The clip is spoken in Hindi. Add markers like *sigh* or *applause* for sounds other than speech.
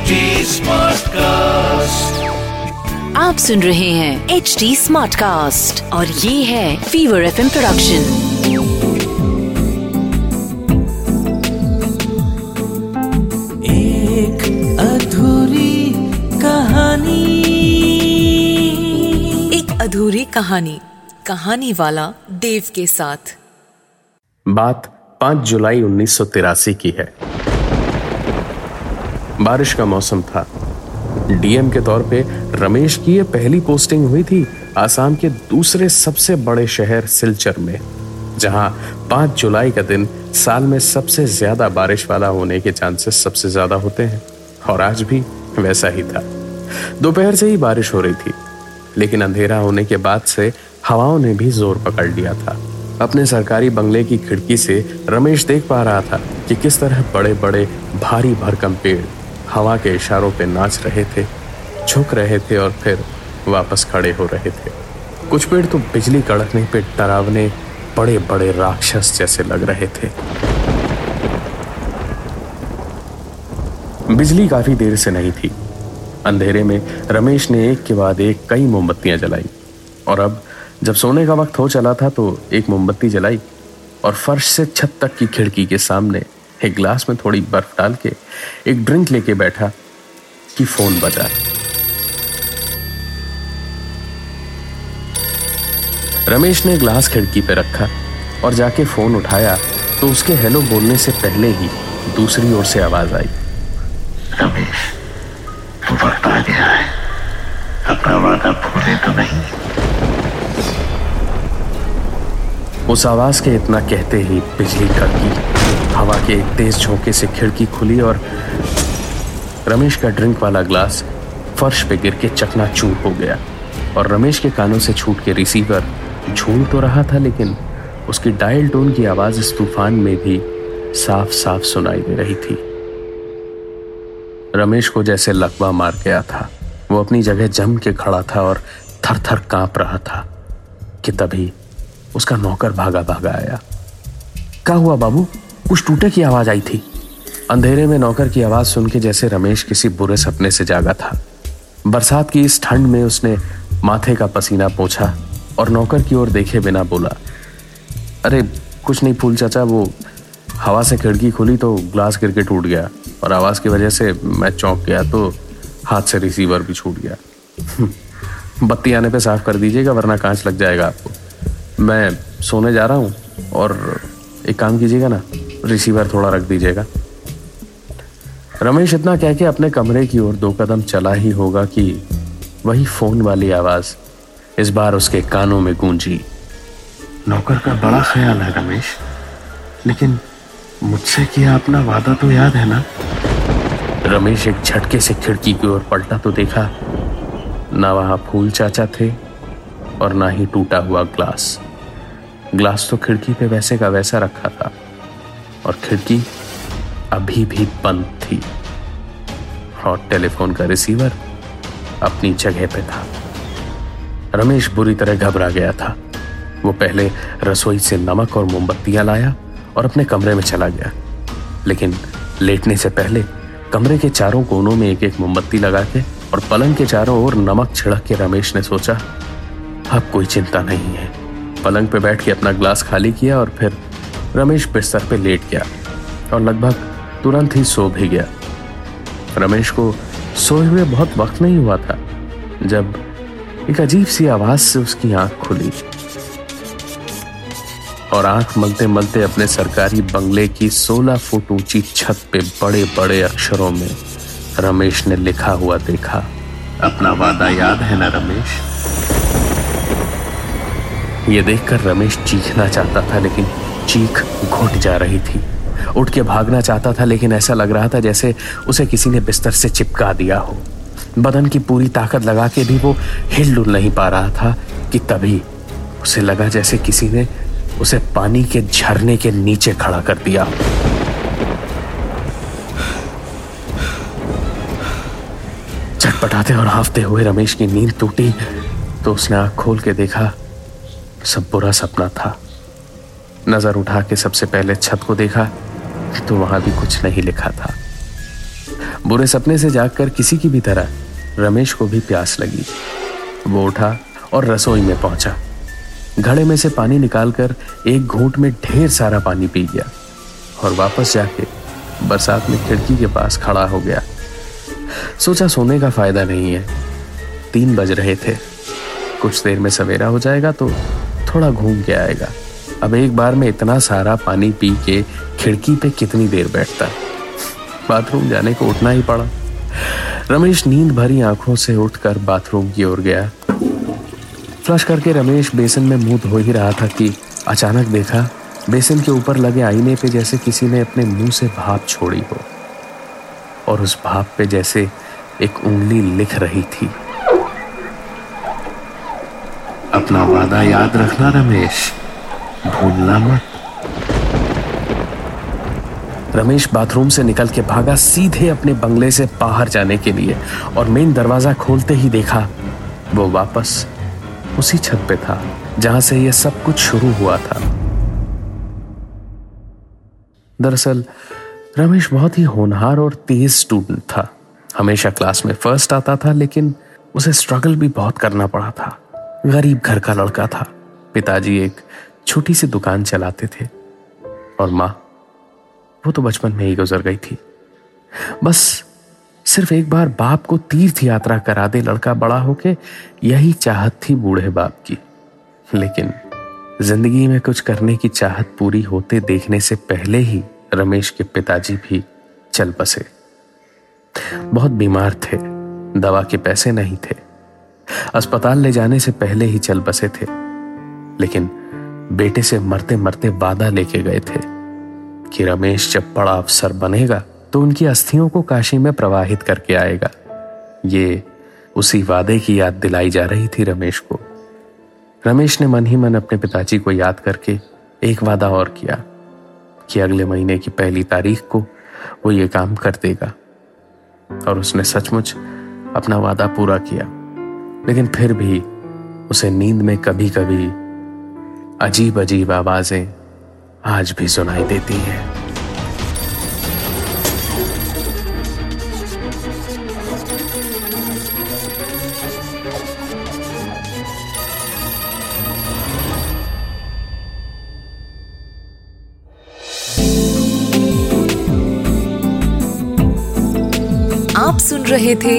HD Smartcast. आप सुन रहे हैं एच डी स्मार्ट कास्ट और ये है फीवर एफ़ प्रोडक्शन एक अधूरी कहानी। एक अधूरी कहानी कहानी वाला देव के साथ। बात 5 जुलाई उन्नीस सौ तिरासी की है। बारिश का मौसम था। डीएम के तौर पे रमेश की ये पहली पोस्टिंग हुई थी आसाम के दूसरे सबसे बड़े शहर सिलचर में, जहाँ 5 जुलाई का दिन साल में सबसे ज़्यादा बारिश वाला होने के चांसेस सबसे ज़्यादा होते हैं, और आज भी वैसा ही था। दोपहर से ही बारिश हो रही थी, लेकिन अंधेरा होने के बाद से हवाओं ने भी ज़ोर पकड़ लिया था। अपने सरकारी बंगले की खिड़की से रमेश देख पा रहा था कि किस तरह बड़े बड़े भारी भरकम पेड़ हवा के इशारों पे नाच रहे थे, झुक रहे थे और फिर वापस खड़े हो रहे थे। कुछ पेड़ तो बिजली कड़कने पे डरावने बड़े बड़े राक्षस जैसे लग रहे थे। बिजली काफ़ी देर से नहीं थी। अंधेरे में रमेश ने एक के बाद एक कई मोमबत्तियाँ जलाई। और अब जब सोने का वक्त हो चला था तो एक मोमबत्ती जलाई और फर्श से छत तक की खिड़की के सामने एक ग्लास में थोड़ी बर्फ़ डाल के एक ड्रिंक लेके बैठा कि फ़ोन बजा। रमेश ने ग्लास खिड़की पे रखा और जाके फ़ोन उठाया तो उसके हेलो बोलने से पहले ही दूसरी ओर से आवाज़ आई। रमेश तू वक्त आ गया है। अपना वादा भूले तो नहीं। उस आवाज़ के इतना कहते ही बिजली कड़की, हवा के एक तेज झोंके से खिड़की खुली और रमेश का ड्रिंक वाला ग्लास फर्श पे गिर के चकना चूर हो गया। और रमेश के कानों से छूट के रिसीवर झूल तो रहा था, लेकिन उसकी डायल टोन की आवाज़ इस तूफ़ान में भी साफ़ साफ़ सुनाई दे रही थी। रमेश को जैसे लकवा मार गया था। वो अपनी जगह जम के खड़ा था और थर थर काँप रहा था कि तभी उसका नौकर भागा भागा आया। क्या हुआ बाबू? कुछ टूटे की आवाज़ आई थी। अंधेरे में नौकर की आवाज़ सुन के जैसे रमेश किसी बुरे सपने से जागा था। बरसात की इस ठंड में उसने माथे का पसीना पोछा और नौकर की ओर देखे बिना बोला, अरे, कुछ नहीं फूल चाचा, वो हवा से खिड़की खुली तो ग्लास गिर के टूट गया और आवाज़ की वजह से मैं चौंक गया तो हाथ से रिसीवर भी छूट गया। *laughs* बत्ती आने पे साफ़ कर दीजिएगा, वरना कांच लग जाएगा आपको। मैं सोने जा रहा हूँ और एक काम कीजिएगा ना रिसीवर थोड़ा रख दीजिएगा। रमेश इतना कह के अपने कमरे की ओर दो कदम चला ही होगा कि वही फ़ोन वाली आवाज़ इस बार उसके कानों में गूंजी। नौकर का बड़ा ख्याल है रमेश लेकिन मुझसे किया अपना वादा तो याद है ना? रमेश एक झटके से खिड़की की ओर पलटा तो देखा ना वहाँ फूल चाचा थे और ना ही टूटा हुआ ग्लास। ग्लास तो खिड़की पे वैसे का वैसा रखा था, और खिड़की अभी भी बंद थी। और टेलीफोन का रिसीवर अपनी जगह पे था। रमेश बुरी तरह घबरा गया था। वो पहले रसोई से नमक और मोमबत्तियाँ लाया और अपने कमरे में चला गया। लेकिन लेटने से पहले कमरे के चारों कोनों में एक एक मोमबत्ती लगा के और पलंग के चारों ओर नमक छिड़क के रमेश ने सोचा, अब कोई चिंता नहीं है। पलंग पे बैठ के अपना ग्लास खाली किया और फिर रमेश बिस्तर पे लेट गया और लगभग तुरंत ही सो भी गया। रमेश को सोए हुए बहुत वक्त नहीं हुआ था, जब एक अजीब सी आवाज़ से उसकी आँख खुली। और आँख मलते मलते अपने सरकारी बंगले की 16 फुट ऊँची छत पे बड़े बड़े अक्षरों में रमेश ने लिखा हुआ देखा। अपना वादा याद है ना, रमेश? ये देखकर रमेश चीखना चाहता था, लेकिन चीख घुट जा रही थी। उठ के भागना चाहता था, लेकिन ऐसा लग रहा था जैसे उसे किसी ने बिस्तर से चिपका दिया हो। बदन की पूरी ताकत लगा के भी वो हिल डुल नहीं पा रहा था कि तभी उसे लगा जैसे किसी ने उसे पानी के झरने के नीचे खड़ा कर दिया चटपटाते और हाफते हुए रमेश की नींद टूटी तो उसने आँख खोल के देखा सब बुरा सपना था। नज़र उठा के सबसे पहले छत को देखा तो वहाँ भी कुछ नहीं लिखा था। बुरे सपने से जागकर किसी की भी तरह रमेश को भी प्यास लगी। वो उठा और रसोई में पहुँचा। घड़े में से पानी निकालकर एक घूंट में ढेर सारा पानी पी गया और वापस जाके बरसात में खिड़की के पास खड़ा हो गया। सोचा सोने का फ़ायदा नहीं है। तीन बज रहे थे। कुछ देर में सवेरा हो जाएगा तो थोड़ा घूम के आएगा। अब एक बार में इतना सारा पानी पी के खिड़की पे कितनी देर बैठता। बाथरूम जाने को उठना ही पड़ा। रमेश नींद भरी आँखों से उठकर बाथरूम की ओर गया। फ्लश करके रमेश बेसन में मुँह धो ही रहा था कि अचानक देखा, बेसन के ऊपर लगे आईने पे जैसे किसी ने अपने मुँह से भाप छोड़ी हो। और उस भाप पे जैसे एक उंगली लिख रही थी। अपना वादा याद रखना, रमेश। भूलना मत। रमेश बाथरूम से निकल के भागा सीधे अपने बंगले से बाहर जाने के लिए और मेन दरवाज़ा खोलते ही देखा, वो वापस उसी छत पे था, जहाँ से यह सब कुछ शुरू हुआ था। दरअसल, रमेश बहुत ही होनहार और तेज स्टूडेंट था। हमेशा क्लास में फ़र्स्ट आता था, लेकिन उसे स्ट्रगल भी बहुत करना पड़ा था। गरीब घर का लड़का था। पिताजी एक छोटी सी दुकान चलाते थे। और माँ, वो तो बचपन में ही गुजर गई थी। बस सिर्फ़ एक बार बाप को तीर्थ यात्रा करा दे लड़का बड़ा होके, यही चाहत थी बूढ़े बाप की। लेकिन ज़िंदगी में कुछ करने की चाहत पूरी होते देखने से पहले ही रमेश के पिताजी भी चल बसे। बहुत बीमार थे, दवा के पैसे नहीं थे। अस्पताल ले जाने से पहले ही चल बसे थे, लेकिन बेटे से मरते मरते वादा लेके गए थे कि रमेश जब बड़ा अफसर बनेगा तो उनकी अस्थियों को काशी में प्रवाहित करके आएगा। ये उसी वादे की याद दिलाई जा रही थी रमेश को। रमेश ने मन ही मन अपने पिताजी को याद करके एक वादा और किया कि अगले महीने की पहली तारीख को वो ये काम कर देगा। और उसने सचमुच अपना वादा पूरा किया। लेकिन फिर भी उसे नींद में कभी कभी अजीब अजीब आवाज़ें आज भी सुनाई देती हैं। आप सुन रहे थे